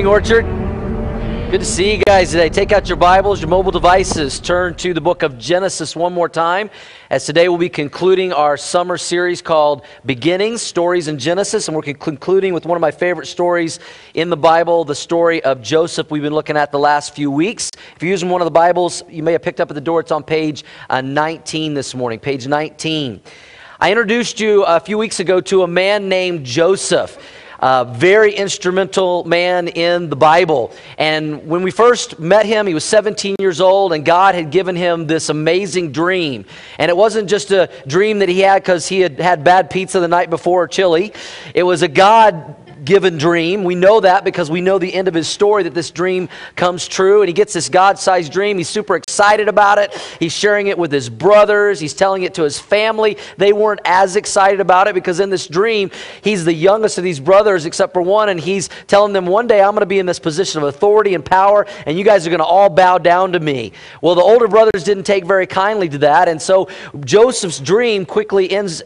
Morning, Orchard. Good to see you guys today. Take out your Bibles, your mobile devices, turn to the book of Genesis one more time, as today we'll be concluding our summer series called Beginnings Stories in Genesis, and we're concluding with one of my favorite stories in the Bible, the story of Joseph we've been looking at the last few weeks. If you're using one of the Bibles, you may have picked up at the door, it's on page uh, 19 this morning, page 19. I introduced you a few weeks ago to a man named Joseph. A very instrumental man in the Bible. And when we first met him, he was 17 years old, and God had given him this amazing dream. And it wasn't just a dream that he had because he had had bad pizza the night before or chili, it was a God given dream. We know that because we know the end of his story that this dream comes true. And he gets this God sized dream. He's super excited about it. He's sharing it with his brothers, he's telling it to his family. They weren't as excited about it because in this dream, he's the youngest of these brothers except for one. And he's telling them, One day I'm going to be in this position of authority and power, and you guys are going to all bow down to me. Well, the older brothers didn't take very kindly to that. And so Joseph's dream quickly ends,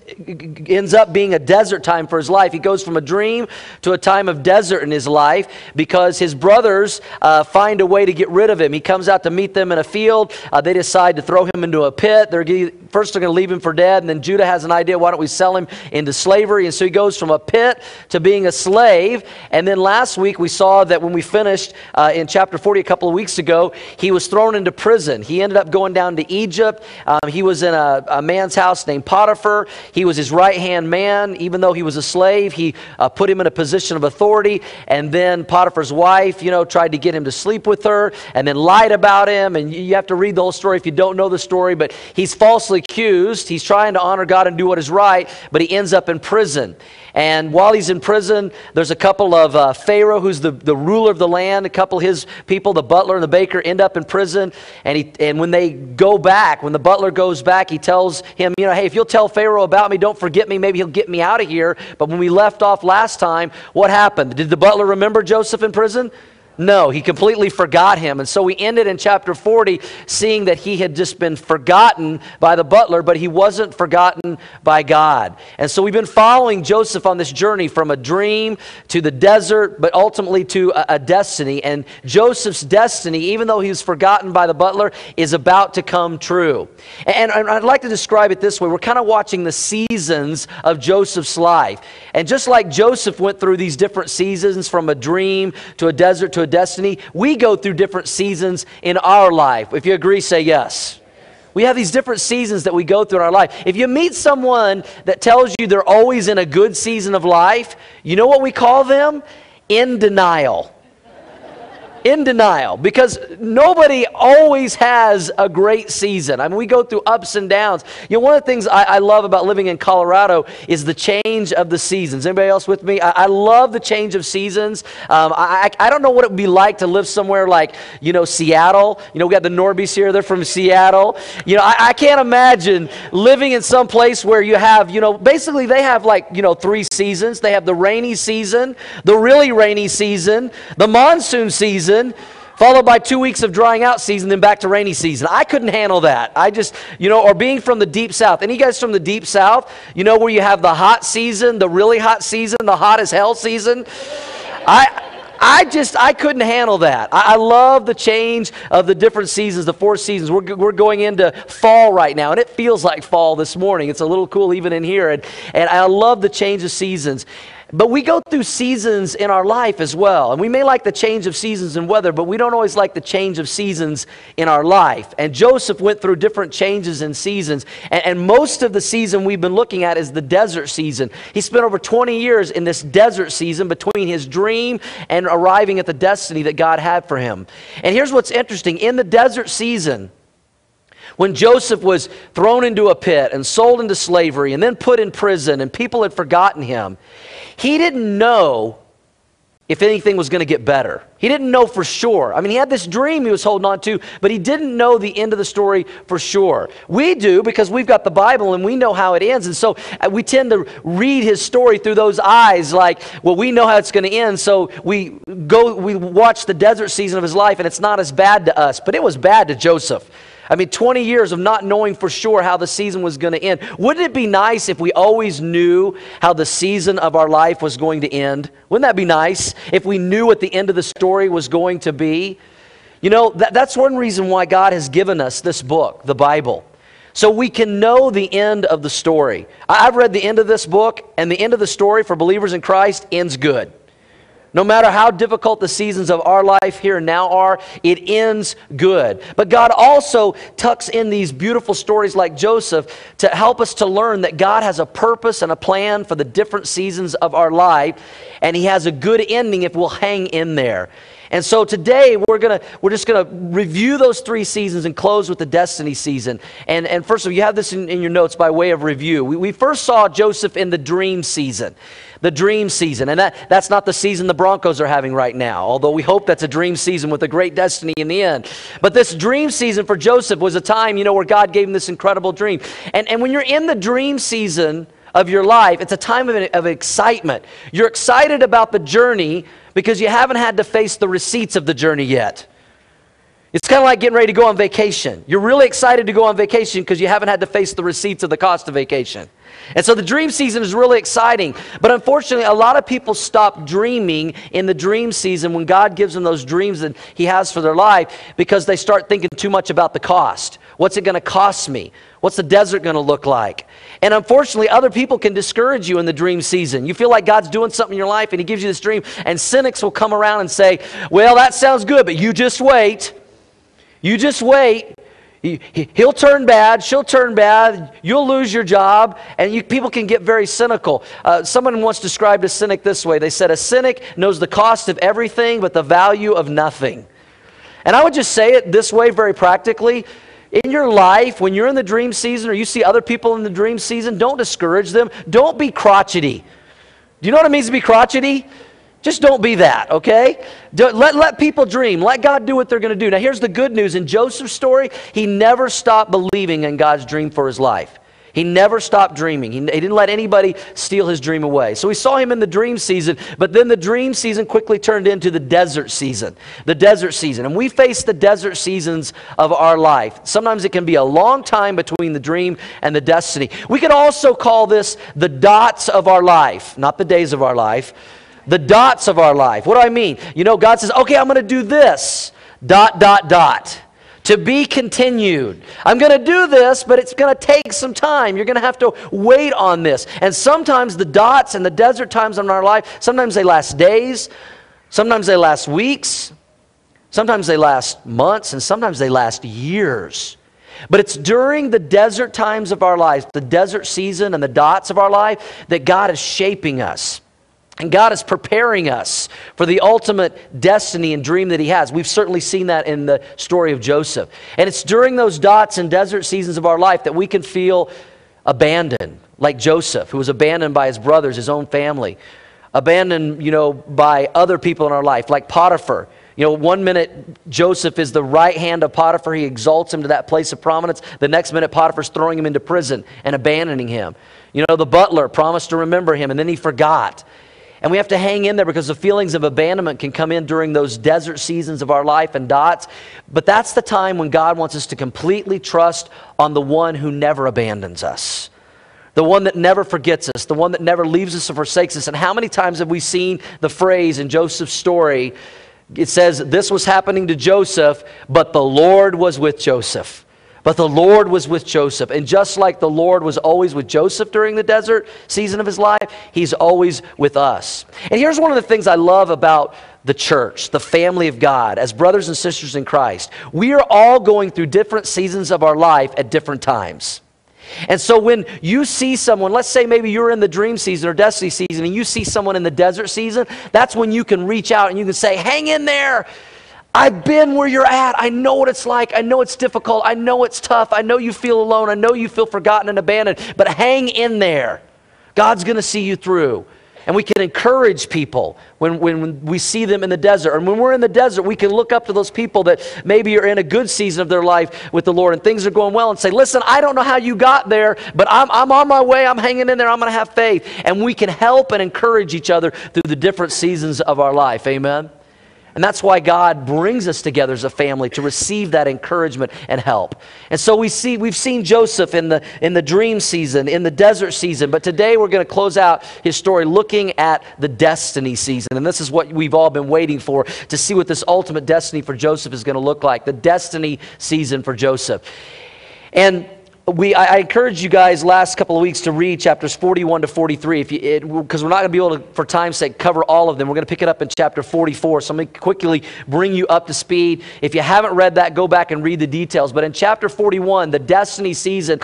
ends up being a desert time for his life. He goes from a dream to a time of desert in his life because his brothers uh, find a way to get rid of him. He comes out to meet them in a field. Uh, they decide to throw him into a pit. They're first they're going to leave him for dead, and then Judah has an idea why don't we sell him into slavery? And so he goes from a pit to being a slave. And then last week we saw that when we finished uh, in chapter 40 a couple of weeks ago, he was thrown into prison. He ended up going down to Egypt. Um, he was in a, a, man's house named Potiphar. He was his right hand man. Even though he was a slave, he uh, put him in a position position of authority. And then Potiphar's wife, you know, tried to get him to sleep with her and then lied about him. And you have to read the whole story if you don't know the story. But he's falsely accused. He's trying to honor God and do what is right, but he ends up in prison. And while he's in prison, there's a couple of uh, Pharaoh, who's the, the ruler of the land, a couple of his people, the butler and the baker, end up in prison. And, he, and when they go back, when the butler goes back, he tells him, you know, hey, if you'll tell Pharaoh about me, don't forget me, maybe he'll get me out of here. But when we left off last time, what happened? Did the butler remember Joseph in prison? No, he completely forgot him. And so we ended in chapter 40 seeing that he had just been forgotten by the butler, but he wasn't forgotten by God. And so we've been following Joseph on this journey from a dream to the desert, but ultimately to a, a destiny. And Joseph's destiny, even though he was forgotten by the butler, is about to come true. And, and I'd like to describe it this way we're kind of watching the seasons of Joseph's life. And just like Joseph went through these different seasons from a dream to a desert to a destiny, we go through different seasons in our life. If you agree, say yes. We have these different seasons that we go through in our life. If you meet someone that tells you they're always in a good season of life, you know what we call them? In denial in denial because nobody always has a great season. I mean, we go through ups and downs. You know, one of the things I, I love about living in Colorado is the change of the seasons. Anybody else with me? I, I love the change of seasons. Um, I, I don't know what it would be like to live somewhere like, you know, Seattle. You know, we got the Norbies here, they're from Seattle. You know, I, I can't imagine living in some place where you have, you know, basically they have like, you know, three seasons. They have the rainy season, the really rainy season, the monsoon season season, followed by two weeks of drying out season, then back to rainy season. I couldn't handle that. I just, you know, or being from the deep south. Any guys from the deep south, you know, where you have the hot season, the really hot season, the hot as hell season? I. I just, I couldn't handle that. I, I, love the change of the different seasons, the four seasons. We're, we're going into fall right now, and it feels like fall this morning. It's a little cool even in here. And, and I love the change of seasons. But we go through seasons in our life as well. And we may like the change of seasons and weather, but we don't always like the change of seasons in our life. And Joseph went through different changes in seasons. And, and, most of the season we've been looking at is the desert season. He spent over 20 years in this desert season between his dream and arriving at the destiny that God had for him. And here's what's interesting in the desert season, when Joseph was thrown into a pit and sold into slavery and then put in prison and people had forgotten him, he didn't know if anything was going to get better. He didn't know for sure. I mean, he had this dream he was holding on to, but he didn't know the end of the story for sure. We do because we've got the Bible and we know how it ends. And so uh, we tend to read his story through those eyes like, well, we know how it's going to end. So we go, we watch the desert season of his life and it's not as bad to us, but it was bad to Joseph. I mean, 20 years of not knowing for sure how the season was going to end. Wouldn't it be nice if we always knew how the season of our life was going to end? Wouldn't that be nice if we knew what the end of the story was going to be? You know, that, that's one reason why God has given us this book, the Bible so we can know the end of the story. I've read the end of this book, and the end of the story for believers in Christ ends good. No matter how difficult the seasons of our life here and now are, it ends good. But God also tucks in these beautiful stories like Joseph to help us to learn that God has a purpose and a plan for the different seasons of our life, and He has a good ending if we'll hang in there. And so today we're gonna we're just gonna review those three seasons and close with the destiny season. And and first of all, you have this in, in your notes by way of review. We, we first saw Joseph in the dream season. The dream season. And that, that's not the season the Broncos are having right now, although we hope that's a dream season with a great destiny in the end. But this dream season for Joseph was a time, you know, where God gave him this incredible dream. And, and when you're in the dream season, of your life, it's a time of, of excitement. You're excited about the journey because you haven't had to face the receipts of the journey yet. It's kind of like getting ready to go on vacation. You're really excited to go on vacation because you haven't had to face the receipts of the cost of vacation. And so the dream season is really exciting. But unfortunately, a lot of people stop dreaming in the dream season when God gives them those dreams that He has for their life because they start thinking too much about the cost. What's it going to cost me? What's the desert going to look like? And unfortunately, other people can discourage you in the dream season. You feel like God's doing something in your life and He gives you this dream, and cynics will come around and say, Well, that sounds good, but you just wait. You just wait. He'll turn bad, she'll turn bad, you'll lose your job, and you, people can get very cynical. Uh, someone once described a cynic this way they said, A cynic knows the cost of everything but the value of nothing. And I would just say it this way very practically in your life, when you're in the dream season or you see other people in the dream season, don't discourage them. Don't be crotchety. Do you know what it means to be crotchety? Just don't be that, okay? Don't, let, let people dream. Let God do what they're going to do. Now, here's the good news. In Joseph's story, he never stopped believing in God's dream for his life. He never stopped dreaming. He, he, didn't let anybody steal his dream away. So we saw him in the dream season, but then the dream season quickly turned into the desert season. The desert season. And we face the desert seasons of our life. Sometimes it can be a long time between the dream and the destiny. We could also call this the dots of our life, not the days of our life. The dots of our life. What do I mean? You know, God says, okay, I'm going to do this. Dot, dot, dot to be continued. I'm going to do this, but it's going to take some time. You're going to have to wait on this. And sometimes the dots and the desert times in our life, sometimes they last days, sometimes they last weeks, sometimes they last months, and sometimes they last years. But it's during the desert times of our life, the desert season and the dots of our life, that God is shaping us. And God is preparing us for the ultimate destiny and dream that He has. We've certainly seen that in the story of Joseph. And it's during those dots and desert seasons of our life that we can feel abandoned, like Joseph, who was abandoned by his brothers, his own family, abandoned, you know, by other people in our life, like Potiphar. You know, one minute Joseph is the right hand of Potiphar. He exalts him to that place of prominence. The next minute, Potiphar's throwing him into prison and abandoning him. You know, the butler promised to remember him, and then he forgot. And we have to hang in there because the feelings of abandonment can come in during those desert seasons of our life and dots. But that's the time when God wants us to completely trust on the one who never abandons us. The one that never forgets us, the one that never leaves us or forsakes us. And how many times have we seen the phrase in Joseph's story? It says, This was happening to Joseph, but the Lord was with Joseph. But the Lord was with Joseph. And just like the Lord was always with Joseph during the desert season of his life, he's always with us. And here's one of the things I love about the church, the family of God, as brothers and sisters in Christ. We are all going through different seasons of our life at different times. And so when you see someone, let's say maybe you're in the dream season or destiny season, and you see someone in the desert season, that's when you can reach out and you can say, Hang in there. I've been where you're at. I know what it's like. I know it's difficult. I know it's tough. I know you feel alone. I know you feel forgotten and abandoned. But hang in there. God's going to see you through. And we can encourage people when, when we see them in the desert. And when we're in the desert, we can look up to those people that maybe are in a good season of their life with the Lord and things are going well and say, Listen, I don't know how you got there, but I'm, I'm on my way. I'm hanging in there. I'm going to have faith. And we can help and encourage each other through the different seasons of our life. Amen. And that's why God brings us together as a family to receive that encouragement and help. And so we see we've seen Joseph in the in the dream season, in the desert season, but today we're going to close out his story looking at the destiny season. And this is what we've all been waiting for to see what this ultimate destiny for Joseph is going to look like. The destiny season for Joseph. And we, I, I encourage you guys last couple of weeks to read chapters 41 to 43 because we're not going to be able to, for time's sake, cover all of them. We're going to pick it up in chapter 44. So let me quickly bring you up to speed. If you haven't read that, go back and read the details. But in chapter 41, the destiny season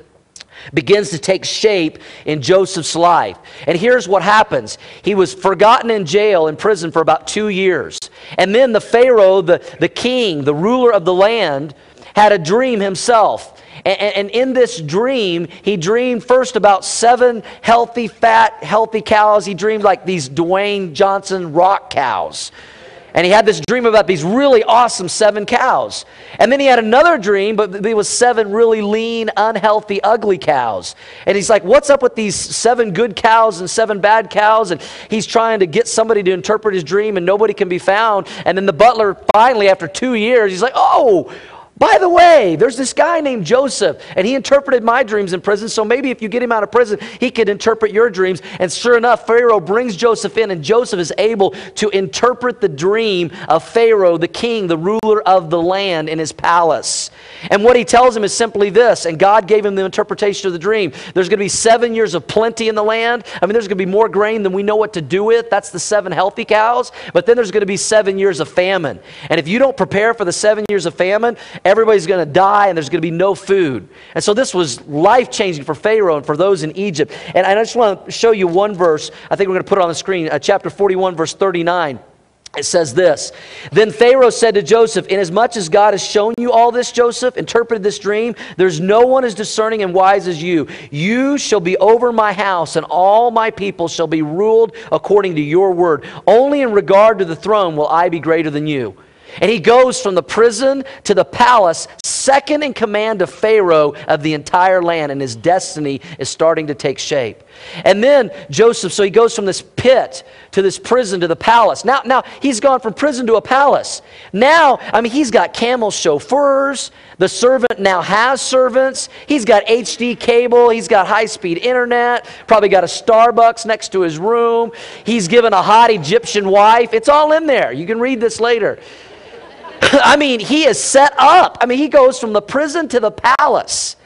begins to take shape in Joseph's life. And here's what happens he was forgotten in jail, in prison for about two years. And then the Pharaoh, the, the king, the ruler of the land, had a dream himself. And, in this dream, he dreamed first about seven healthy, fat, healthy cows. He dreamed like these Dwayne Johnson rock cows. And he had this dream about these really awesome seven cows. And then he had another dream, but it was seven really lean, unhealthy, ugly cows. And he's like, What's up with these seven good cows and seven bad cows? And he's trying to get somebody to interpret his dream, and nobody can be found. And then the butler finally, after two years, he's like, Oh, by the way, there's this guy named Joseph, and he interpreted my dreams in prison. So maybe if you get him out of prison, he could interpret your dreams. And sure enough, Pharaoh brings Joseph in, and Joseph is able to interpret the dream of Pharaoh, the king, the ruler of the land in his palace. And what he tells him is simply this, and God gave him the interpretation of the dream. There's going to be seven years of plenty in the land. I mean, there's going to be more grain than we know what to do with. That's the seven healthy cows. But then there's going to be seven years of famine. And if you don't prepare for the seven years of famine, everybody's going to die and there's going to be no food. And so this was life changing for Pharaoh and for those in Egypt. And I just want to show you one verse. I think we're going to put it on the screen, uh, chapter 41, verse 39. It says this Then Pharaoh said to Joseph, Inasmuch as God has shown you all this, Joseph, interpreted this dream, there's no one as discerning and wise as you. You shall be over my house, and all my people shall be ruled according to your word. Only in regard to the throne will I be greater than you. And he goes from the prison to the palace, second in command of Pharaoh of the entire land, and his destiny is starting to take shape. And then Joseph, so he goes from this pit to this prison to the palace. Now, now he's gone from prison to a palace. Now, I mean, he's got camel chauffeurs. The servant now has servants. He's got HD cable. He's got high speed internet. Probably got a Starbucks next to his room. He's given a hot Egyptian wife. It's all in there. You can read this later. I mean, he is set up. I mean, he goes from the prison to the palace.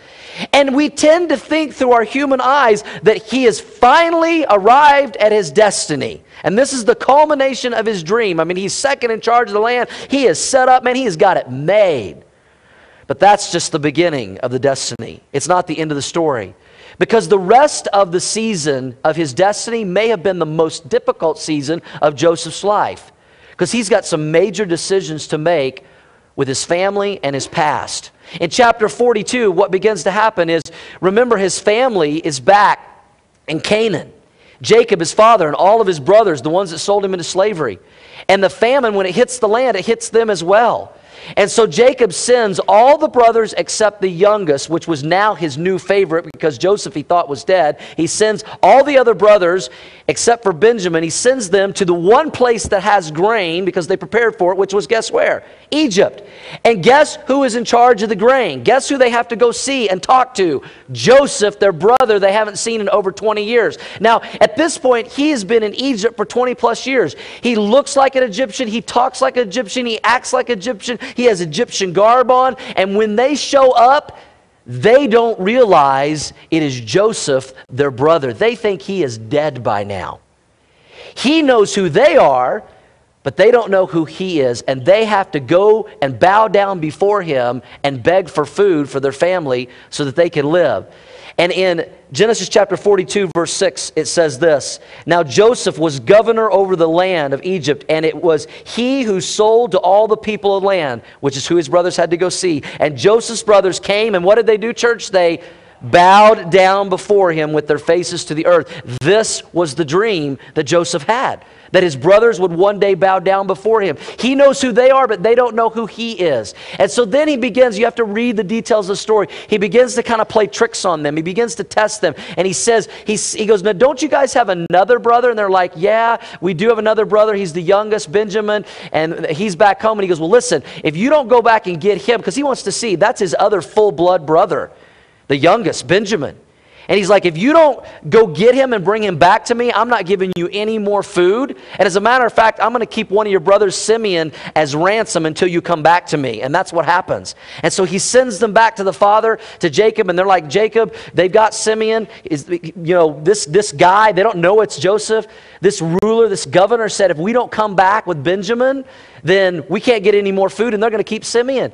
And we tend to think through our human eyes that he has finally arrived at his destiny. And this is the culmination of his dream. I mean, he's second in charge of the land. He is set up, man, he has got it made. But that's just the beginning of the destiny. It's not the end of the story. Because the rest of the season of his destiny may have been the most difficult season of Joseph's life because he's got some major decisions to make with his family and his past. In chapter 42, what begins to happen is remember, his family is back in Canaan. Jacob, his father, and all of his brothers, the ones that sold him into slavery. And the famine, when it hits the land, it hits them as well. And so Jacob sends all the brothers except the youngest, which was now his new favorite because Joseph he thought was dead. He sends all the other brothers except for Benjamin. He sends them to the one place that has grain because they prepared for it, which was guess where? Egypt. And guess who is in charge of the grain? Guess who they have to go see and talk to? Joseph, their brother they haven't seen in over 20 years. Now, at this point, he has been in Egypt for 20 plus years. He looks like an Egyptian, he talks like an Egyptian, he acts like an Egyptian, he has Egyptian garb on, and when they show up, they don't realize it is Joseph, their brother. They think he is dead by now. He knows who they are, but they don't know who he is, and they have to go and bow down before him and beg for food for their family so that they can live. And in Genesis chapter 42, verse 6, it says this Now Joseph was governor over the land of Egypt, and it was he who sold to all the people of land, which is who his brothers had to go see. And Joseph's brothers came, and what did they do, church? They bowed down before him with their faces to the earth. This was the dream that Joseph had that his brothers would one day bow down before him. He knows who they are, but they don't know who he is. And so then he begins, you have to read the details of the story. He begins to kind of play tricks on them. He begins to test them. And he says, he, he goes, Now, don't you guys have another brother? And they're like, Yeah, we do have another brother. He's the youngest, Benjamin, and he's back home. And he goes, Well, listen, if you don't go back and get him, because he wants to see, that's his other full blood brother, the youngest, Benjamin. And he's like, if you don't go get him and bring him back to me, I'm not giving you any more food. And as a matter of fact, I'm going to keep one of your brothers, Simeon, as ransom until you come back to me. And that's what happens. And so he sends them back to the father, to Jacob, and they're like, Jacob, they've got Simeon. Is, you know, this, this guy, they don't know it's Joseph. This ruler, this governor said, if we don't come back with Benjamin, then we can't get any more food, and they're going to keep Simeon.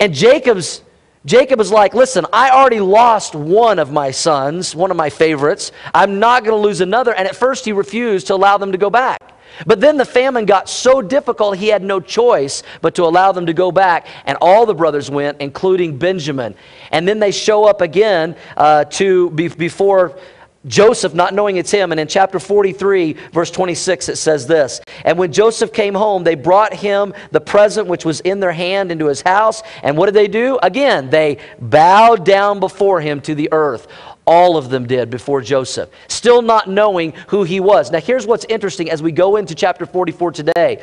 And Jacob's Jacob is like, listen, I already lost one of my sons, one of my favorites. I'm not going to lose another. And at first, he refused to allow them to go back. But then the famine got so difficult, he had no choice but to allow them to go back. And all the brothers went, including Benjamin. And then they show up again uh, to be, before Joseph, not knowing it's him. And in chapter 43, verse 26, it says this And when Joseph came home, they brought him the present which was in their hand into his house. And what did they do? Again, they bowed down before him to the earth. All of them did before Joseph, still not knowing who he was. Now, here's what's interesting as we go into chapter 44 today.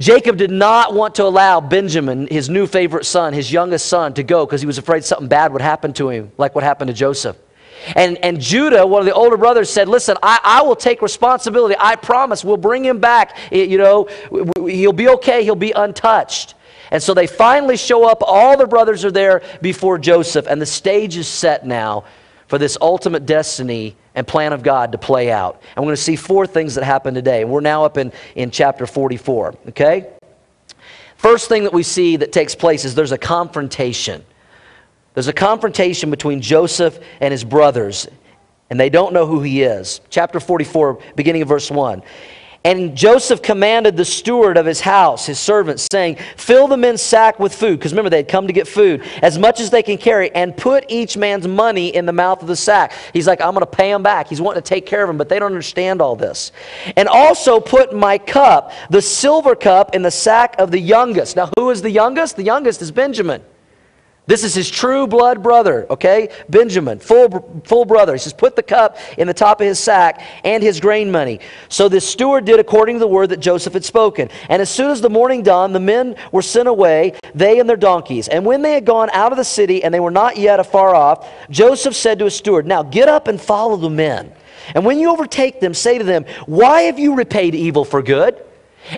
Jacob did not want to allow Benjamin, his new favorite son, his youngest son, to go because he was afraid something bad would happen to him, like what happened to Joseph. And, and Judah, one of the older brothers, said, Listen, I, I will take responsibility. I promise we'll bring him back. You know, he'll be okay, he'll be untouched. And so they finally show up. All the brothers are there before Joseph, and the stage is set now for this ultimate destiny and plan of God to play out. And we're going to see four things that happen today. We're now up in, in chapter 44, okay? First thing that we see that takes place is there's a confrontation. There's a confrontation between Joseph and his brothers, and they don't know who he is. Chapter 44, beginning of verse 1. And Joseph commanded the steward of his house, his servants, saying, Fill the men's sack with food, because remember, they had come to get food, as much as they can carry, and put each man's money in the mouth of the sack. He's like, I'm going to pay them back. He's wanting to take care of them, but they don't understand all this. And also put my cup, the silver cup, in the sack of the youngest. Now, who is the youngest? The youngest is Benjamin. This is his true blood brother, okay? Benjamin, full, full brother. He says, Put the cup in the top of his sack and his grain money. So the steward did according to the word that Joseph had spoken. And as soon as the morning dawned, the men were sent away, they and their donkeys. And when they had gone out of the city and they were not yet afar off, Joseph said to his steward, Now get up and follow the men. And when you overtake them, say to them, Why have you repaid evil for good?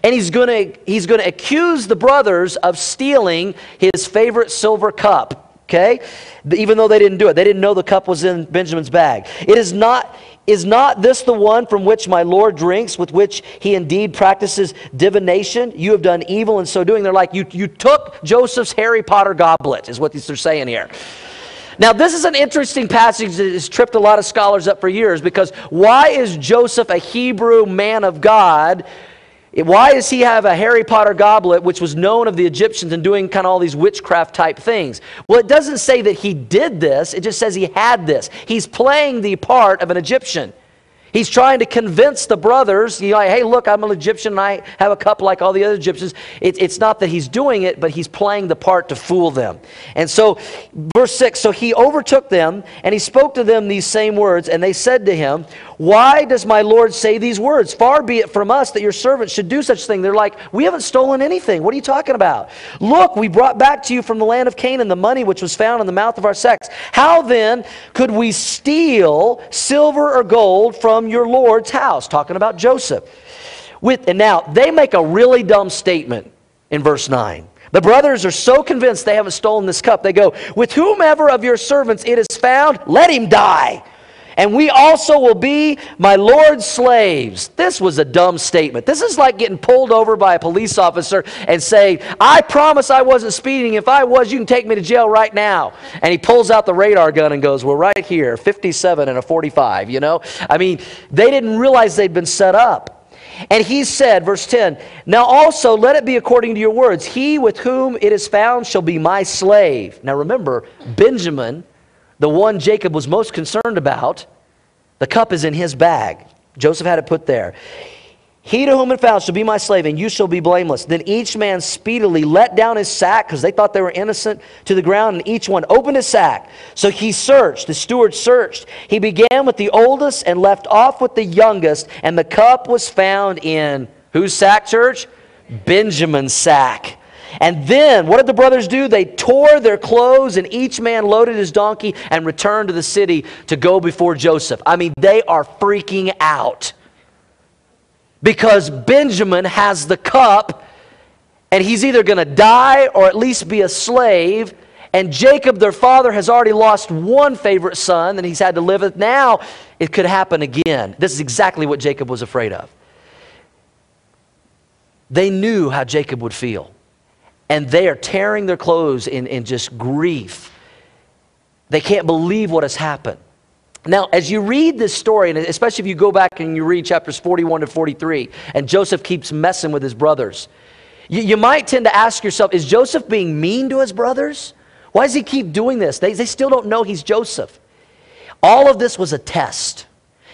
And he's going to he's going to accuse the brothers of stealing his favorite silver cup, okay? Even though they didn't do it. They didn't know the cup was in Benjamin's bag. It is not is not this the one from which my Lord drinks, with which he indeed practices divination? You have done evil in so doing. They're like, you, you took Joseph's Harry Potter goblet, is what they're saying here. Now, this is an interesting passage that has tripped a lot of scholars up for years because why is Joseph a Hebrew man of God why does he have a Harry Potter goblet, which was known of the Egyptians and doing kind of all these witchcraft type things? Well, it doesn't say that he did this, it just says he had this. He's playing the part of an Egyptian. He's trying to convince the brothers, you know, hey, look, I'm an Egyptian and I have a cup like all the other Egyptians. It, it's not that he's doing it, but he's playing the part to fool them. And so, verse 6 So he overtook them and he spoke to them these same words, and they said to him, Why does my Lord say these words? Far be it from us that your servants should do such thing. They're like, We haven't stolen anything. What are you talking about? Look, we brought back to you from the land of Canaan the money which was found in the mouth of our sacks. How then could we steal silver or gold from from your Lord's house, talking about Joseph. With, and now, they make a really dumb statement in verse 9. The brothers are so convinced they haven't stolen this cup, they go, With whomever of your servants it is found, let him die. And we also will be my Lord's slaves. This was a dumb statement. This is like getting pulled over by a police officer and saying, I promise I wasn't speeding. If I was, you can take me to jail right now. And he pulls out the radar gun and goes, Well, right here, 57 and a 45, you know? I mean, they didn't realize they'd been set up. And he said, verse 10, Now also let it be according to your words. He with whom it is found shall be my slave. Now remember, Benjamin the one Jacob was most concerned about, the cup is in his bag. Joseph had it put there. He to whom it found shall be my slave, and you shall be blameless. Then each man speedily let down his sack, because they thought they were innocent, to the ground, and each one opened his sack. So he searched, the steward searched. He began with the oldest and left off with the youngest, and the cup was found in whose sack, church? Benjamin's sack. And then, what did the brothers do? They tore their clothes, and each man loaded his donkey and returned to the city to go before Joseph. I mean, they are freaking out because Benjamin has the cup and he's either going to die or at least be a slave. And Jacob, their father, has already lost one favorite son and he's had to live with. Now it could happen again. This is exactly what Jacob was afraid of. They knew how Jacob would feel. And they are tearing their clothes in, in just grief. They can't believe what has happened. Now, as you read this story, and especially if you go back and you read chapters 41 to 43, and Joseph keeps messing with his brothers, you, you might tend to ask yourself, is Joseph being mean to his brothers? Why does he keep doing this? They, they still don't know he's Joseph. All of this was a test.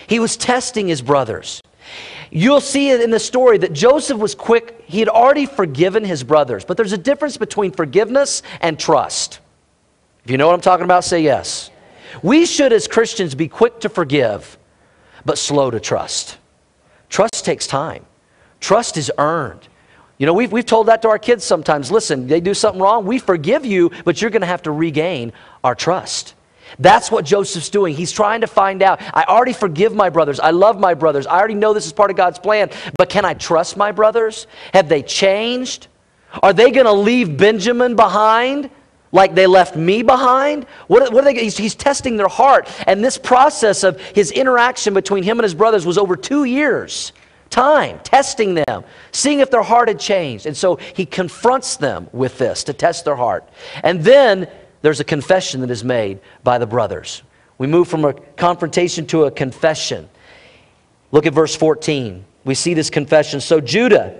He was testing his brothers. You'll see in the story that Joseph was quick. He had already forgiven his brothers. But there's a difference between forgiveness and trust. If you know what I'm talking about, say yes. We should, as Christians, be quick to forgive, but slow to trust. Trust takes time, trust is earned. You know, we've, we've told that to our kids sometimes. Listen, they do something wrong, we forgive you, but you're going to have to regain our trust. That's what Joseph's doing. He's trying to find out. I already forgive my brothers. I love my brothers. I already know this is part of God's plan. But can I trust my brothers? Have they changed? Are they going to leave Benjamin behind? like they left me behind? What, what are they? He's, he's, testing their heart. And this process of his interaction between him and his brothers was over two years. Time, testing them, seeing if their heart had changed. And so he confronts them with this to test their heart. And then there's a confession that is made by the brothers. We move from a confrontation to a confession. Look at verse 14. We see this confession. So Judah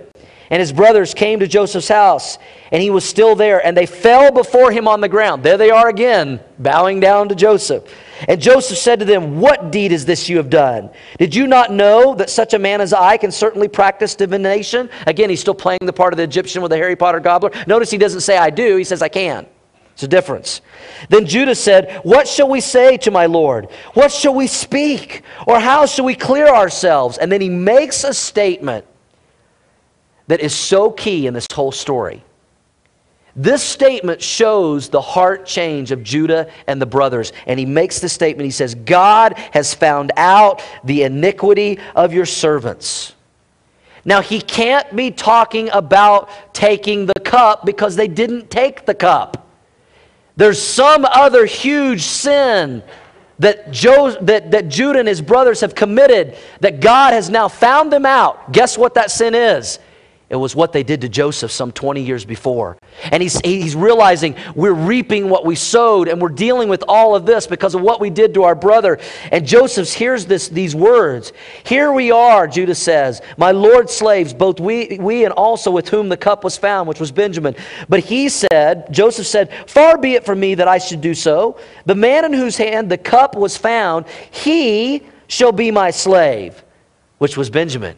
and his brothers came to Joseph's house, and he was still there, and they fell before him on the ground. There they are again, bowing down to Joseph. And Joseph said to them, What deed is this you have done? Did you not know that such a man as I can certainly practice divination? Again, he's still playing the part of the Egyptian with the Harry Potter gobbler. Notice he doesn't say I do, he says I can. It's a difference. Then Judah said, What shall we say to my Lord? What shall we speak? Or how shall we clear ourselves? And then he makes a statement that is so key in this whole story. This statement shows the heart change of Judah and the brothers. And he makes the statement he says, God has found out the iniquity of your servants. Now, he can't be talking about taking the cup because they didn't take the cup. There's some other huge sin that, jo- that, that Judah and his brothers have committed that God has now found them out. Guess what that sin is? It was what they did to Joseph some 20 years before. And he's, he's realizing we're reaping what we sowed, and we're dealing with all of this because of what we did to our brother. And Joseph hears this, these words Here we are, Judah says, my Lord's slaves, both we, we and also with whom the cup was found, which was Benjamin. But he said, Joseph said, Far be it from me that I should do so. The man in whose hand the cup was found, he shall be my slave, which was Benjamin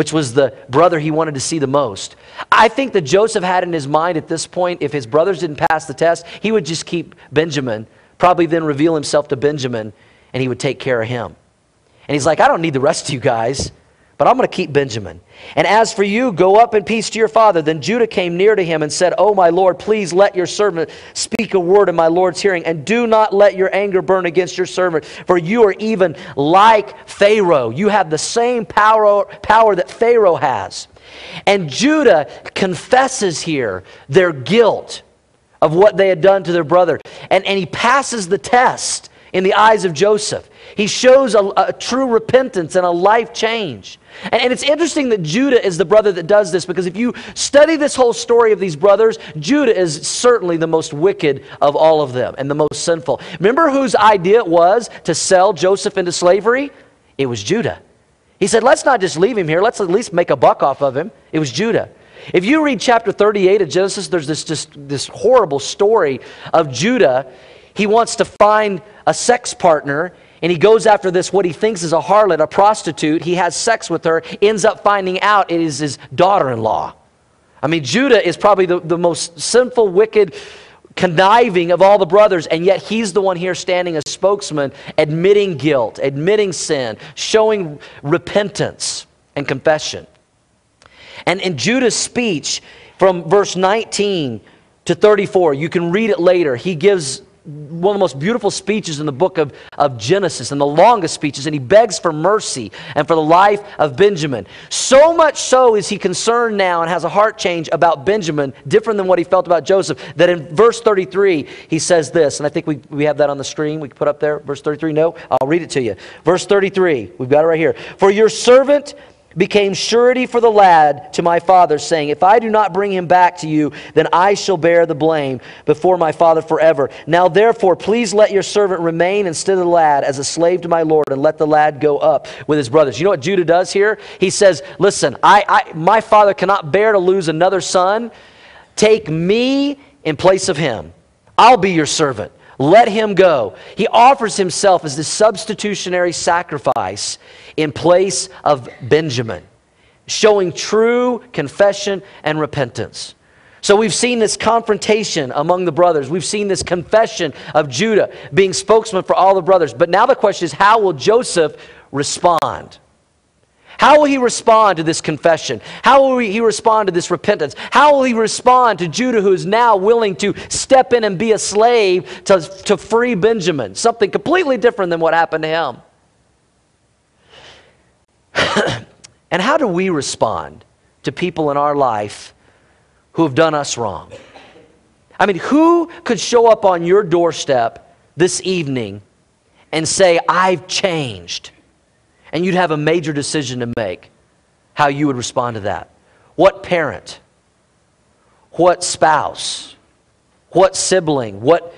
which was the brother he wanted to see the most. I think that Joseph had in his mind at this point, if his brothers didn't pass the test, he would just keep Benjamin, probably then reveal himself to Benjamin, and he would take care of him. And he's like, I don't need the rest of you guys but I'm going to keep Benjamin. And as for you, go up in peace to your father. Then Judah came near to him and said, Oh, my Lord, please let your servant speak a word in my Lord's hearing, and do not let your anger burn against your servant, for you are even like Pharaoh. You have the same power, power that Pharaoh has. And Judah confesses here their guilt of what they had done to their brother. And, and he passes the test in the eyes of Joseph. He shows a, a true repentance and a life change. And, and, it's interesting that Judah is the brother that does this because if you study this whole story of these brothers, Judah is certainly the most wicked of all of them and the most sinful. Remember whose idea it was to sell Joseph into slavery? It was Judah. He said, let's not just leave him here, let's at least make a buck off of him. It was Judah. If you read chapter 38 of Genesis, there's this, just, this horrible story of Judah he wants to find a sex partner and he goes after this, what he thinks is a harlot, a prostitute. He has sex with her, ends up finding out it is his daughter in law. I mean, Judah is probably the, the most sinful, wicked, conniving of all the brothers, and yet he's the one here standing as spokesman, admitting guilt, admitting sin, showing repentance and confession. And in Judah's speech from verse 19 to 34, you can read it later. He gives one of the most beautiful speeches in the book of, of Genesis and the longest speeches, and he begs for mercy and for the life of Benjamin. So much so is he concerned now and has a heart change about Benjamin, different than what he felt about Joseph, that in verse 33 he says this, and I think we, we have that on the screen. We can put up there. Verse 33. No, I'll read it to you. Verse 33. We've got it right here. For your servant became surety for the lad to my father, saying, If I do not bring him back to you, then I shall bear the blame before my father forever. Now therefore, please let your servant remain instead of the lad as a slave to my Lord, and let the lad go up with his brothers. You know what Judah does here? He says, Listen, I, I my father cannot bear to lose another son. Take me in place of him. I'll be your servant. Let him go. He offers himself as the substitutionary sacrifice in place of Benjamin, showing true confession and repentance. So we've seen this confrontation among the brothers. We've seen this confession of Judah being spokesman for all the brothers. But now the question is how will Joseph respond? How will he respond to this confession? How will he respond to this repentance? How will he respond to Judah, who is now willing to step in and be a slave to, to free Benjamin? Something completely different than what happened to him. and how do we respond to people in our life who have done us wrong? I mean, who could show up on your doorstep this evening and say, I've changed? And you'd have a major decision to make how you would respond to that. What parent, what spouse, what sibling, what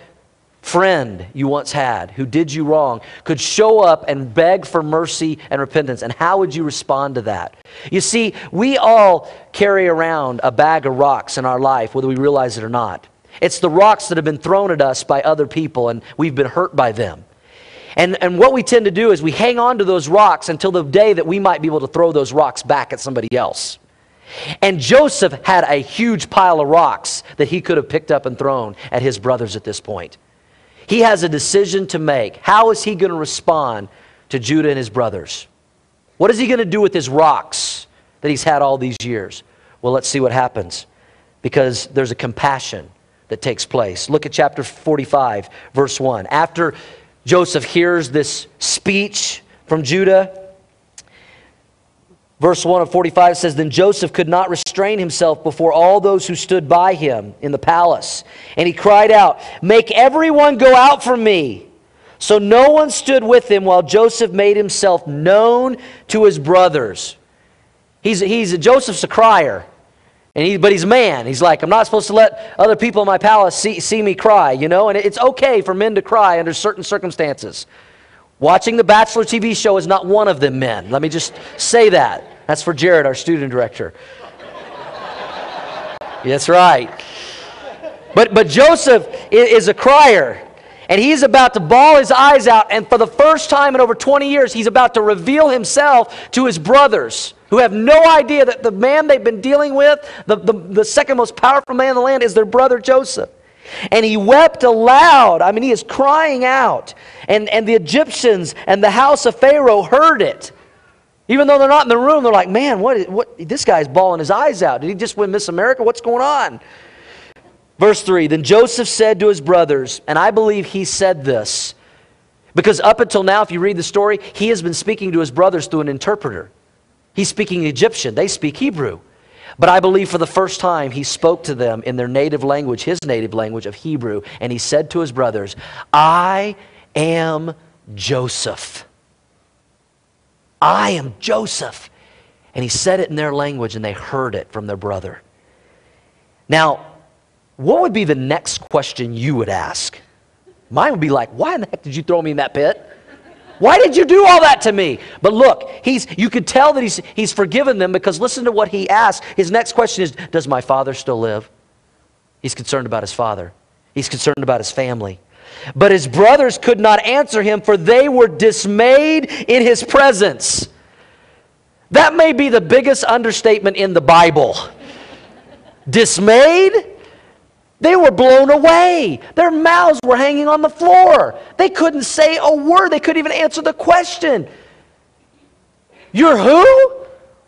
friend you once had who did you wrong could show up and beg for mercy and repentance. And how would you respond to that? You see, we all carry around a bag of rocks in our life, whether we realize it or not. It's the rocks that have been thrown at us by other people, and we've been hurt by them. And, and what we tend to do is we hang on to those rocks until the day that we might be able to throw those rocks back at somebody else. And Joseph had a huge pile of rocks that he could have picked up and thrown at his brothers at this point. He has a decision to make. How is he going to respond to Judah and his brothers? What is he going to do with his rocks that he's had all these years? Well, let's see what happens because there's a compassion that takes place. Look at chapter 45, verse 1. After Joseph hears this speech from Judah. Verse 1 of 45 says, Then Joseph could not restrain himself before all those who stood by him in the palace. And he cried out, Make everyone go out from me. So no one stood with him while Joseph made himself known to his brothers. He's, he's Joseph's a crier. And he, but he's a man. He's like, I'm not supposed to let other people in my palace see, see me cry, you know? And it's okay for men to cry under certain circumstances. Watching the Bachelor TV show is not one of them men. Let me just say that. That's for Jared, our student director. That's right. But, but Joseph is a crier. And he's about to bawl his eyes out. And for the first time in over 20 years, he's about to reveal himself to his brothers who have no idea that the man they've been dealing with, the, the, the second most powerful man in the land, is their brother Joseph. And he wept aloud. I mean, he is crying out. And, and the Egyptians and the house of Pharaoh heard it. Even though they're not in the room, they're like, man, what, what, this guy's bawling his eyes out. Did he just win Miss America? What's going on? Verse 3 Then Joseph said to his brothers, and I believe he said this because up until now, if you read the story, he has been speaking to his brothers through an interpreter. He's speaking Egyptian, they speak Hebrew. But I believe for the first time he spoke to them in their native language, his native language of Hebrew, and he said to his brothers, I am Joseph. I am Joseph. And he said it in their language, and they heard it from their brother. Now, what would be the next question you would ask? Mine would be like, Why in the heck did you throw me in that pit? Why did you do all that to me? But look, he's, you could tell that he's, he's forgiven them because listen to what he asked. His next question is Does my father still live? He's concerned about his father, he's concerned about his family. But his brothers could not answer him, for they were dismayed in his presence. That may be the biggest understatement in the Bible. dismayed? They were blown away. Their mouths were hanging on the floor. They couldn't say a word. They couldn't even answer the question. You're who?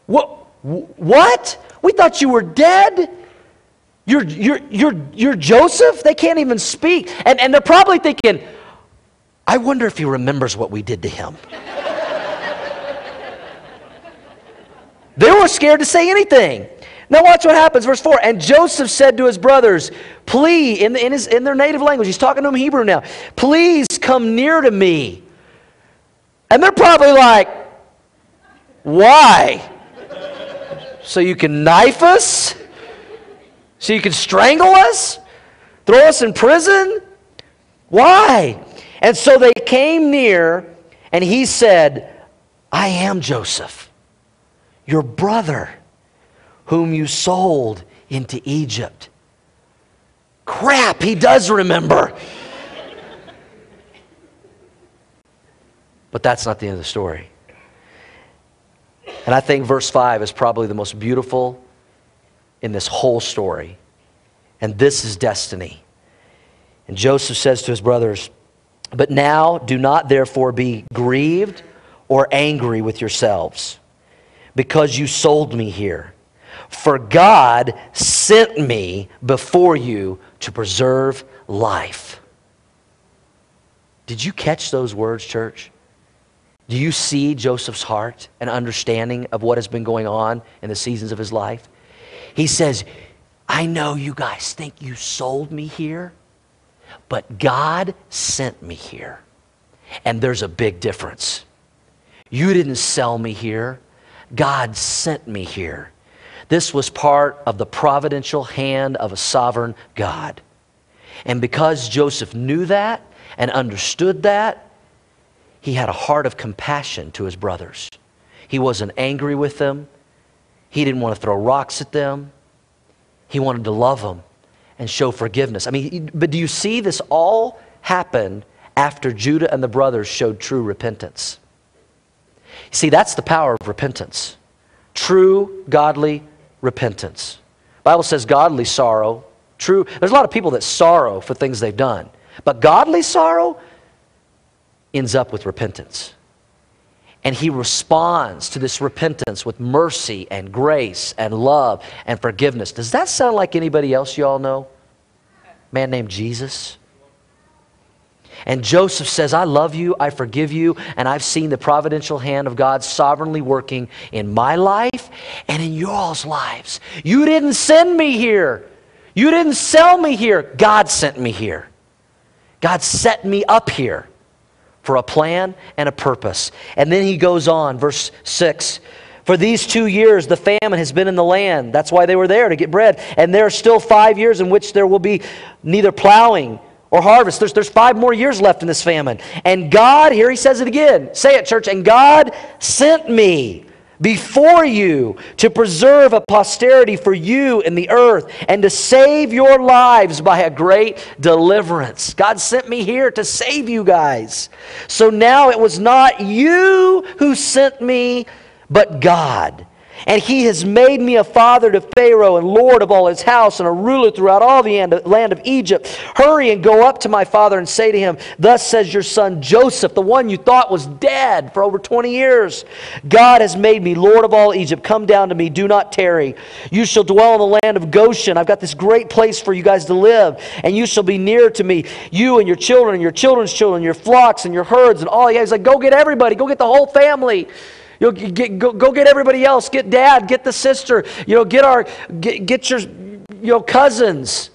What? We thought you were dead. You're, you're, you're, you're Joseph? They can't even speak. And, and they're probably thinking, I wonder if he remembers what we did to him. they were scared to say anything. Now, watch what happens. Verse 4 And Joseph said to his brothers, Please, in, in, his, in their native language, he's talking to them Hebrew now, please come near to me. And they're probably like, Why? So you can knife us? So you can strangle us? Throw us in prison? Why? And so they came near, and he said, I am Joseph, your brother, whom you sold into Egypt. Crap, he does remember. but that's not the end of the story. And I think verse 5 is probably the most beautiful in this whole story. And this is destiny. And Joseph says to his brothers, But now do not therefore be grieved or angry with yourselves because you sold me here. For God sent me before you to preserve life. Did you catch those words, church? Do you see Joseph's heart and understanding of what has been going on in the seasons of his life? He says, I know you guys think you sold me here, but God sent me here. And there's a big difference. You didn't sell me here, God sent me here. This was part of the providential hand of a sovereign God. And because Joseph knew that and understood that, he had a heart of compassion to his brothers. He wasn't angry with them. He didn't want to throw rocks at them. He wanted to love them and show forgiveness. I mean, but do you see this all happen after Judah and the brothers showed true repentance? See, that's the power of repentance. True godly repentance. Bible says godly sorrow. True. There's a lot of people that sorrow for things they've done. But godly sorrow, ends up with repentance. And he responds to this repentance with mercy and grace and love and forgiveness. Does that sound like anybody else you all know? man named Jesus. And Joseph says, I love you, I forgive you, and I've seen the providential hand of God sovereignly working in my life and in y'all's lives. You didn't send me here. You didn't sell me here. God sent me here. God set me up here for a plan and a purpose. And then he goes on, verse 6. For these two years, the famine has been in the land. That's why they were there to get bread. And there are still five years in which there will be neither plowing or harvest. There's, there's five more years left in this famine. And God, here he says it again. Say it, church. And God sent me before you to preserve a posterity for you in the earth and to save your lives by a great deliverance. God sent me here to save you guys. So now it was not you who sent me, but God. And he has made me a father to Pharaoh and lord of all his house and a ruler throughout all the land of Egypt. Hurry and go up to my father and say to him, Thus says your son Joseph, the one you thought was dead for over 20 years. God has made me lord of all Egypt. Come down to me, do not tarry. You shall dwell in the land of Goshen. I've got this great place for you guys to live, and you shall be near to me, you and your children and your children's children, your flocks and your herds and all. Yeah, he's like, Go get everybody, go get the whole family. You know, get, go, go get everybody else. Get dad, get the sister. You know, get our, get, get your, you know, cousins.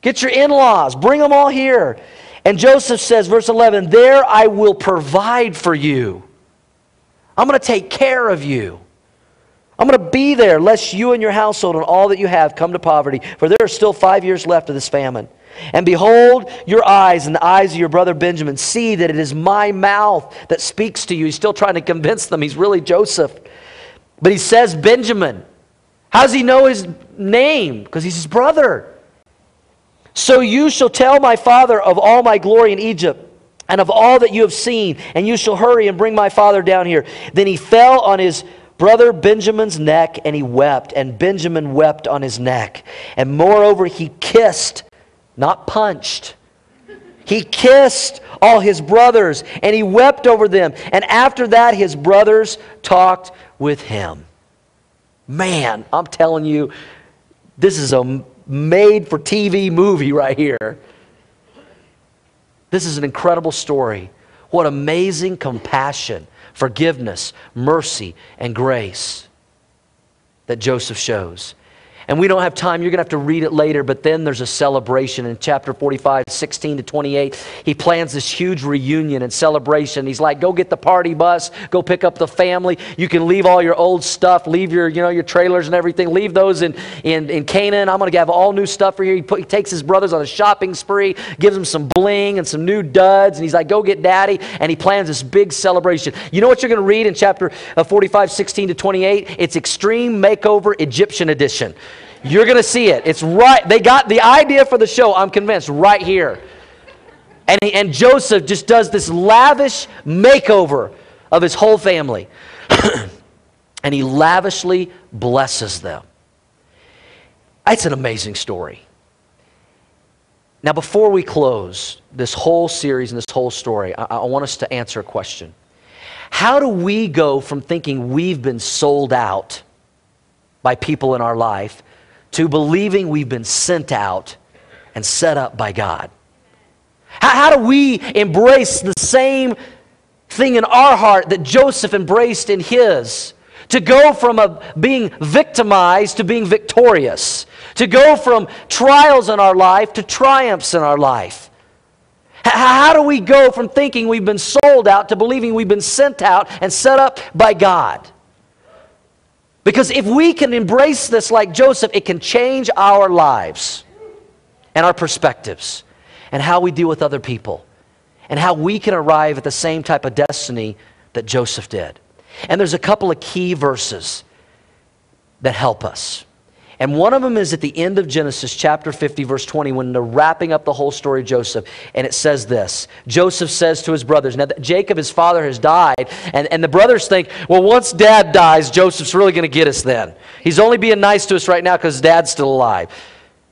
Get your in-laws. Bring them all here. And Joseph says, verse 11, there I will provide for you. I'm going to take care of you. I'm going to be there, lest you and your household and all that you have come to poverty, for there are still five years left of this famine. And behold, your eyes and the eyes of your brother Benjamin see that it is my mouth that speaks to you. He's still trying to convince them he's really Joseph. But he says Benjamin. How does he know his name? Because he's his brother. So you shall tell my father of all my glory in Egypt and of all that you have seen, and you shall hurry and bring my father down here. Then he fell on his brother Benjamin's neck, and he wept, and Benjamin wept on his neck. And moreover, he kissed, not punched. He kissed all his brothers, and he wept over them. And after that, his brothers talked with him. Man, I'm telling you, this is a made for TV movie right here. This is an incredible story. What amazing compassion, forgiveness, mercy, and grace that Joseph shows. And we don't have time. You're going to have to read it later. But then there's a celebration in chapter 45, 16 to 28. He plans this huge reunion and celebration. He's like, go get the party bus, go pick up the family. You can leave all your old stuff, leave your, you know, your trailers and everything. Leave those in, in, in Canaan. I'm going to have all new stuff for you. He, put, he takes his brothers on a shopping spree, gives them some bling and some new duds. And he's like, go get daddy. And he plans this big celebration. You know what you're going to read in chapter uh, 45, 16 to 28? It's Extreme Makeover Egyptian Edition. You're going to see it. It's right. They got the idea for the show, I'm convinced, right here. And, he, and Joseph just does this lavish makeover of his whole family. and he lavishly blesses them. It's an amazing story. Now, before we close this whole series and this whole story, I, I want us to answer a question. How do we go from thinking we've been sold out by people in our life to believing we've been sent out and set up by God? How, how, do we embrace the same thing in our heart that Joseph embraced in his? To go from a, being victimized to being victorious. To go from trials in our life to triumphs in our life. How do we go from thinking we've been sold out to believing we've been sent out and set up by God? Because if we can embrace this like Joseph, it can change our lives and our perspectives and how we deal with other people and how we can arrive at the same type of destiny that Joseph did. And there's a couple of key verses that help us. And one of them is at the end of Genesis chapter 50, verse 20, when they're wrapping up the whole story of Joseph. And it says this Joseph says to his brothers, Now, Jacob, his father, has died. And, and the brothers think, Well, once dad dies, Joseph's really going to get us then. He's only being nice to us right now because dad's still alive.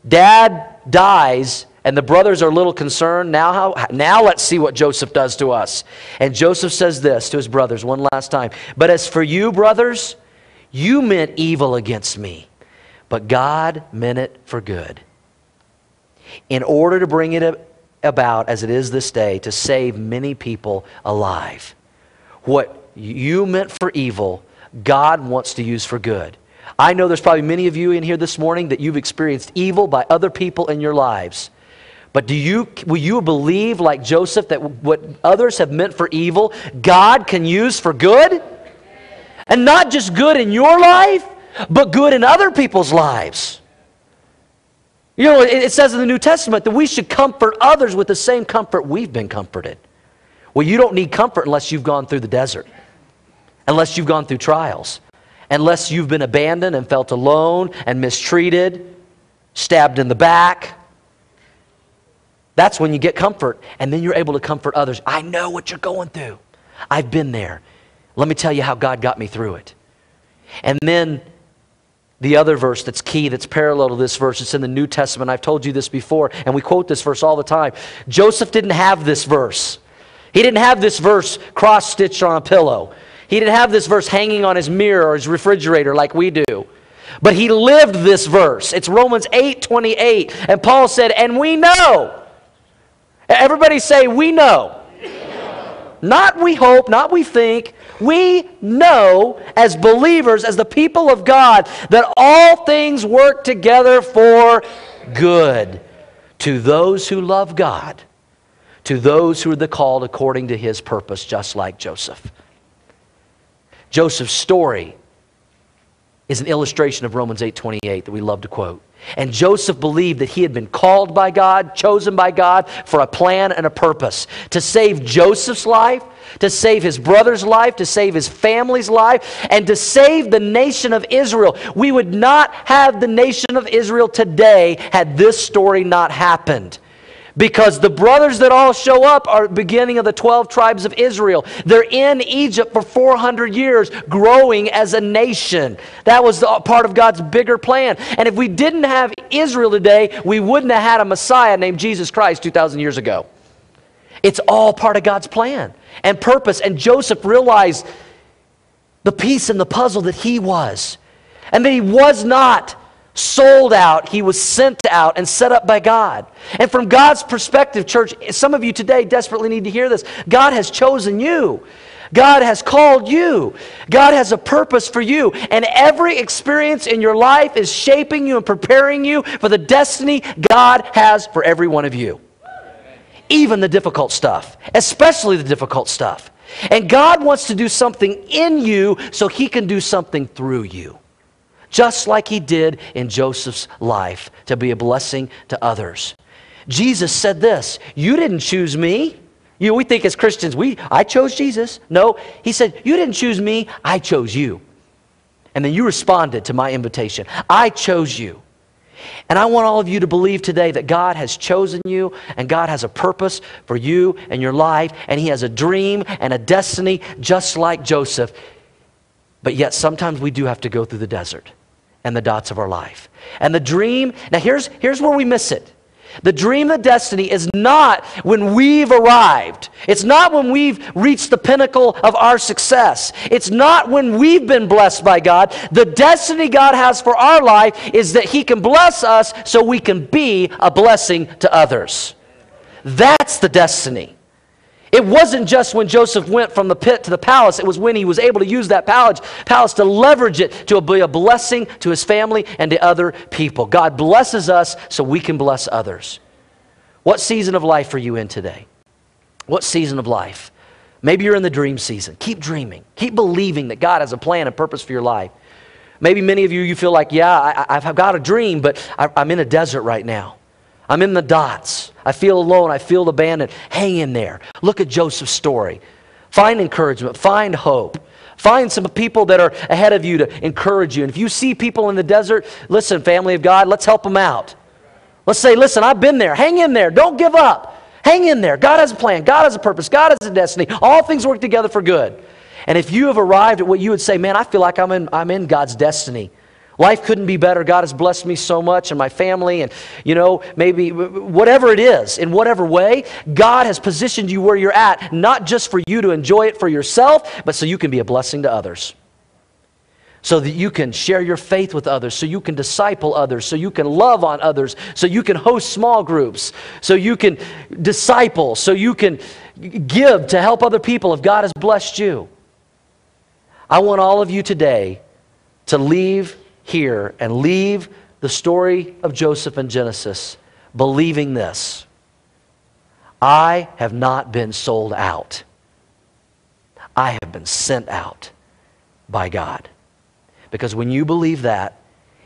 Dad dies, and the brothers are a little concerned. Now, how, now let's see what Joseph does to us. And Joseph says this to his brothers one last time But as for you, brothers, you meant evil against me but God meant it for good. In order to bring it about, as it is this day, to save many people alive. What you meant for evil, God wants to use for good. I know there's probably many of you in here this morning that you've experienced evil by other people in your lives. But do you will you believe like Joseph that what others have meant for evil, God can use for good? And not just good in your life, but good in other people's lives. You know, it says in the New Testament that we should comfort others with the same comfort we've been comforted. Well, you don't need comfort unless you've gone through the desert, unless you've gone through trials, unless you've been abandoned and felt alone and mistreated, stabbed in the back. That's when you get comfort, and then you're able to comfort others. I know what you're going through. I've been there. Let me tell you how God got me through it. And then the other verse that's key, that's parallel to this verse, it's in the New Testament. I've told you this before, and we quote this verse all the time. Joseph didn't have this verse. He didn't have this verse cross stitched on a pillow. He didn't have this verse hanging on his mirror or his refrigerator like we do. But he lived this verse. It's Romans 8 28. And Paul said, And we know. Everybody say, We know. Not we hope, not we think, we know as believers, as the people of God, that all things work together for good to those who love God, to those who are the called according to his purpose, just like Joseph. Joseph's story is an illustration of Romans 8:28 that we love to quote. And Joseph believed that he had been called by God, chosen by God for a plan and a purpose to save Joseph's life, to save his brother's life, to save his family's life, and to save the nation of Israel. We would not have the nation of Israel today had this story not happened. Because the brothers that all show up are beginning of the 12 tribes of Israel. They're in Egypt for 400 years, growing as a nation. That was part of God's bigger plan. And if we didn't have Israel today, we wouldn't have had a Messiah named Jesus Christ 2,000 years ago. It's all part of God's plan and purpose. And Joseph realized the piece in the puzzle that he was, and that he was not sold out, he was sent out and set up by God. And from God's perspective, church, some of you today desperately need to hear this. God has chosen you. God has called you. God has a purpose for you. And every experience in your life is shaping you and preparing you for the destiny God has for every one of you. Even the difficult stuff, especially the difficult stuff. And God wants to do something in you so He can do something through you just like he did in Joseph's life, to be a blessing to others. Jesus said this You didn't choose me. You, we think as Christians, we, I chose Jesus. No, he said, You didn't choose me, I chose you. And then you responded to my invitation. I chose you. And I want all of you to believe today that God has chosen you and God has a purpose for you and your life, and He has a dream and a destiny just like Joseph. But yet, sometimes we do have to go through the desert and the dots of our life. And the dream, now here's, here's where we miss it. The dream of destiny is not when we've arrived. It's not when we've reached the pinnacle of our success. It's not when we've been blessed by God. The destiny God has for our life is that He can bless us so we can be a blessing to others. That's the destiny. It wasn't just when Joseph went from the pit to the palace, it was when he was able to use that palace, palace to leverage it to be a blessing to his family and to other people. God blesses us so we can bless others. What season of life are you in today? What season of life? Maybe you're in the dream season. Keep dreaming. Keep believing that God has a plan and purpose for your life. Maybe many of you, you feel like, yeah, I, have got a dream, but I, I'm in a desert right now. I'm in the dots. I feel alone. I feel abandoned. Hang in there. Look at Joseph's story. Find encouragement. Find hope. Find some people that are ahead of you to encourage you. And if you see people in the desert, listen, family of God, let's help them out. Let's say, listen, I've been there. Hang in there. Don't give up. Hang in there. God has a plan. God has a purpose. God has a destiny. All things work together for good. And if you have arrived at what you would say, man, I feel like I'm in, I'm in God's destiny. Life couldn't be better. God has blessed me so much and my family, and you know, maybe whatever it is, in whatever way, God has positioned you where you're at, not just for you to enjoy it for yourself, but so you can be a blessing to others. So that you can share your faith with others, so you can disciple others, so you can love on others, so you can host small groups, so you can disciple, so you can give to help other people if God has blessed you. I want all of you today to leave here and leave the story of Joseph in Genesis believing this I have not been sold out, I have been sent out by God. Because when you believe that,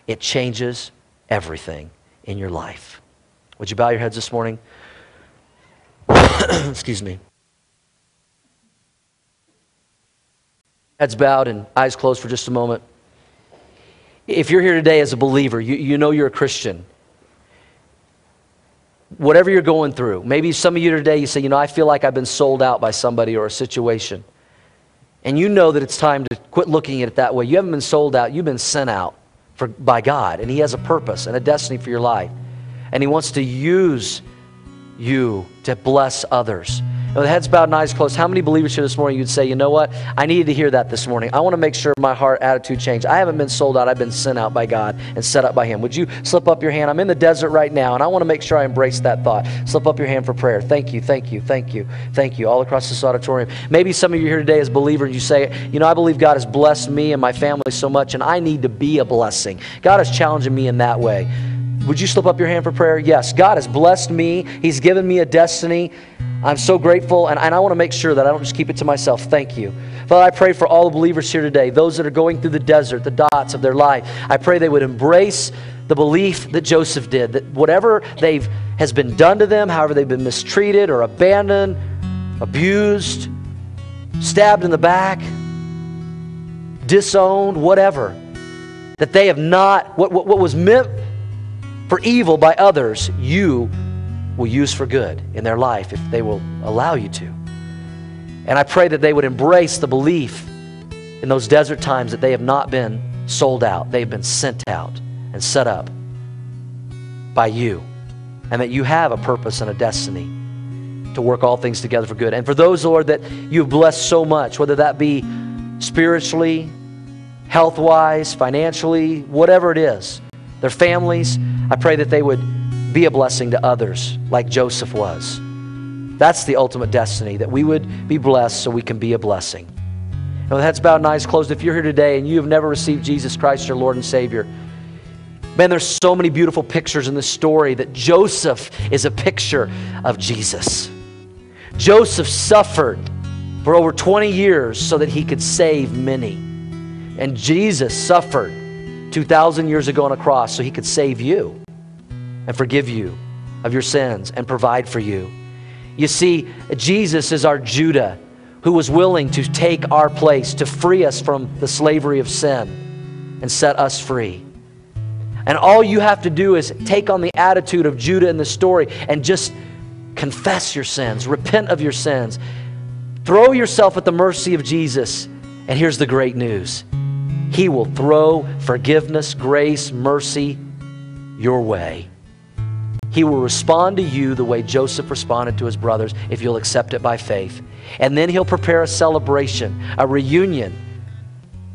it changes everything in your life. Would you bow your heads this morning? Excuse me. Heads bowed and eyes closed for just a moment. If you're here today as a believer, you, you know you're a Christian. Whatever you're going through, maybe some of you today, you say, you know, I feel like I've been sold out by somebody or a situation. And you know that it's time to quit looking at it that way. You haven't been sold out, you've been sent out for, by God. And He has a purpose and a destiny for your life. And He wants to use you to bless others. With heads bowed and eyes closed, how many believers here this morning you'd say, you know what? I needed to hear that this morning. I want to make sure my heart attitude changed. I haven't been sold out, I've been sent out by God and set up by Him. Would you slip up your hand? I'm in the desert right now, and I want to make sure I embrace that thought. Slip up your hand for prayer. Thank you, thank you, thank you, thank you, all across this auditorium. Maybe some of you here today as believers, you say, you know, I believe God has blessed me and my family so much, and I need to be a blessing. God is challenging me in that way. Would you slip up your hand for prayer? Yes. God has blessed me. He's given me a destiny. I'm so grateful, and, and I want to make sure that I don't just keep it to myself. Thank you. Father, I pray for all the believers here today, those that are going through the desert, the dots of their life. I pray they would embrace the belief that Joseph did, that whatever they've has been done to them, however they've been mistreated or abandoned, abused, stabbed in the back, disowned, whatever, that they have not, what, what, what was meant for evil by others, you will use for good in their life if they will allow you to. And I pray that they would embrace the belief in those desert times that they have not been sold out, they've been sent out and set up by you, and that you have a purpose and a destiny to work all things together for good. And for those, Lord, that you've blessed so much, whether that be spiritually, health wise, financially, whatever it is, their families, I pray that they would be a blessing to others like Joseph was. That's the ultimate destiny, that we would be blessed so we can be a blessing. And with heads bowed and eyes closed, if you're here today and you have never received Jesus Christ, your Lord and Savior, man, there's so many beautiful pictures in this story that Joseph is a picture of Jesus. Joseph suffered for over 20 years so that he could save many. And Jesus suffered 2,000 years ago on a cross so he could save you and forgive you of your sins and provide for you. You see, Jesus is our Judah who was willing to take our place, to free us from the slavery of sin and set us free. And all you have to do is take on the attitude of Judah in the story and just confess your sins, repent of your sins, throw yourself at the mercy of Jesus. And here's the great news He will throw forgiveness, grace, mercy your way. He will respond to you the way Joseph responded to his brothers if you'll accept it by faith. And then he'll prepare a celebration, a reunion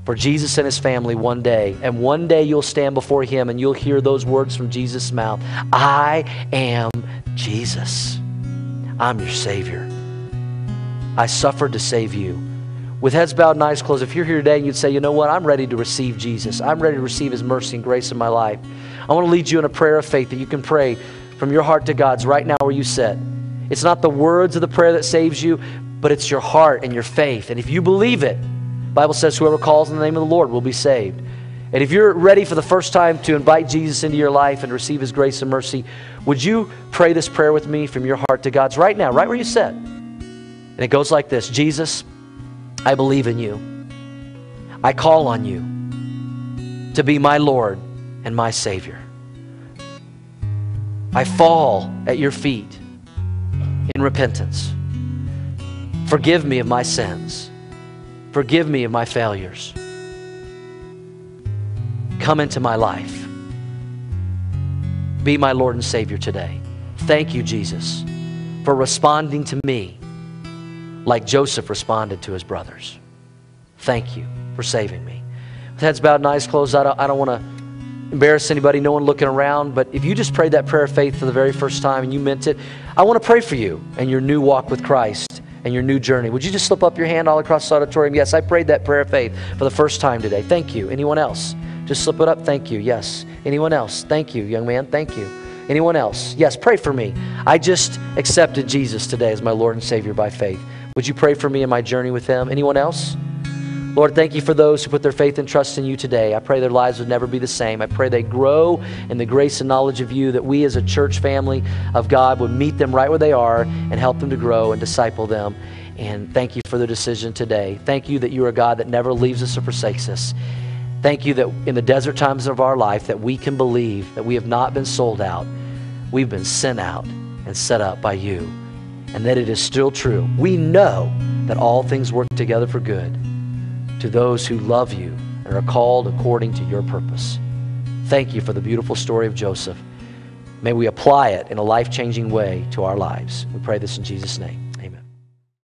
for Jesus and his family one day. And one day you'll stand before him and you'll hear those words from Jesus' mouth I am Jesus. I'm your Savior. I suffered to save you. With heads bowed and eyes closed, if you're here today and you'd say, you know what, I'm ready to receive Jesus, I'm ready to receive his mercy and grace in my life, I want to lead you in a prayer of faith that you can pray from your heart to God's right now where you sit. It's not the words of the prayer that saves you, but it's your heart and your faith. And if you believe it, Bible says whoever calls in the name of the Lord will be saved. And if you're ready for the first time to invite Jesus into your life and receive his grace and mercy, would you pray this prayer with me from your heart to God's right now, right where you sit? And it goes like this Jesus, I believe in you. I call on you to be my Lord and my Savior. I fall at your feet in repentance. Forgive me of my sins. Forgive me of my failures. Come into my life. Be my Lord and Savior today. Thank you, Jesus, for responding to me like Joseph responded to his brothers. Thank you for saving me. With heads bowed and eyes closed, I don't, I don't want to embarrass anybody, no one looking around, but if you just prayed that prayer of faith for the very first time and you meant it, I want to pray for you and your new walk with Christ and your new journey. Would you just slip up your hand all across the auditorium? Yes, I prayed that prayer of faith for the first time today. Thank you. Anyone else? Just slip it up. Thank you. Yes. Anyone else? Thank you, young man. Thank you. Anyone else? Yes, pray for me. I just accepted Jesus today as my Lord and Savior by faith. Would you pray for me in my journey with Him? Anyone else? Lord, thank you for those who put their faith and trust in you today. I pray their lives would never be the same. I pray they grow in the grace and knowledge of you, that we as a church family of God would meet them right where they are and help them to grow and disciple them. And thank you for the decision today. Thank you that you are a God that never leaves us or forsakes us. Thank you that in the desert times of our life that we can believe that we have not been sold out. We've been sent out and set up by you. And that it is still true. We know that all things work together for good to those who love you and are called according to your purpose. Thank you for the beautiful story of Joseph. May we apply it in a life changing way to our lives. We pray this in Jesus' name.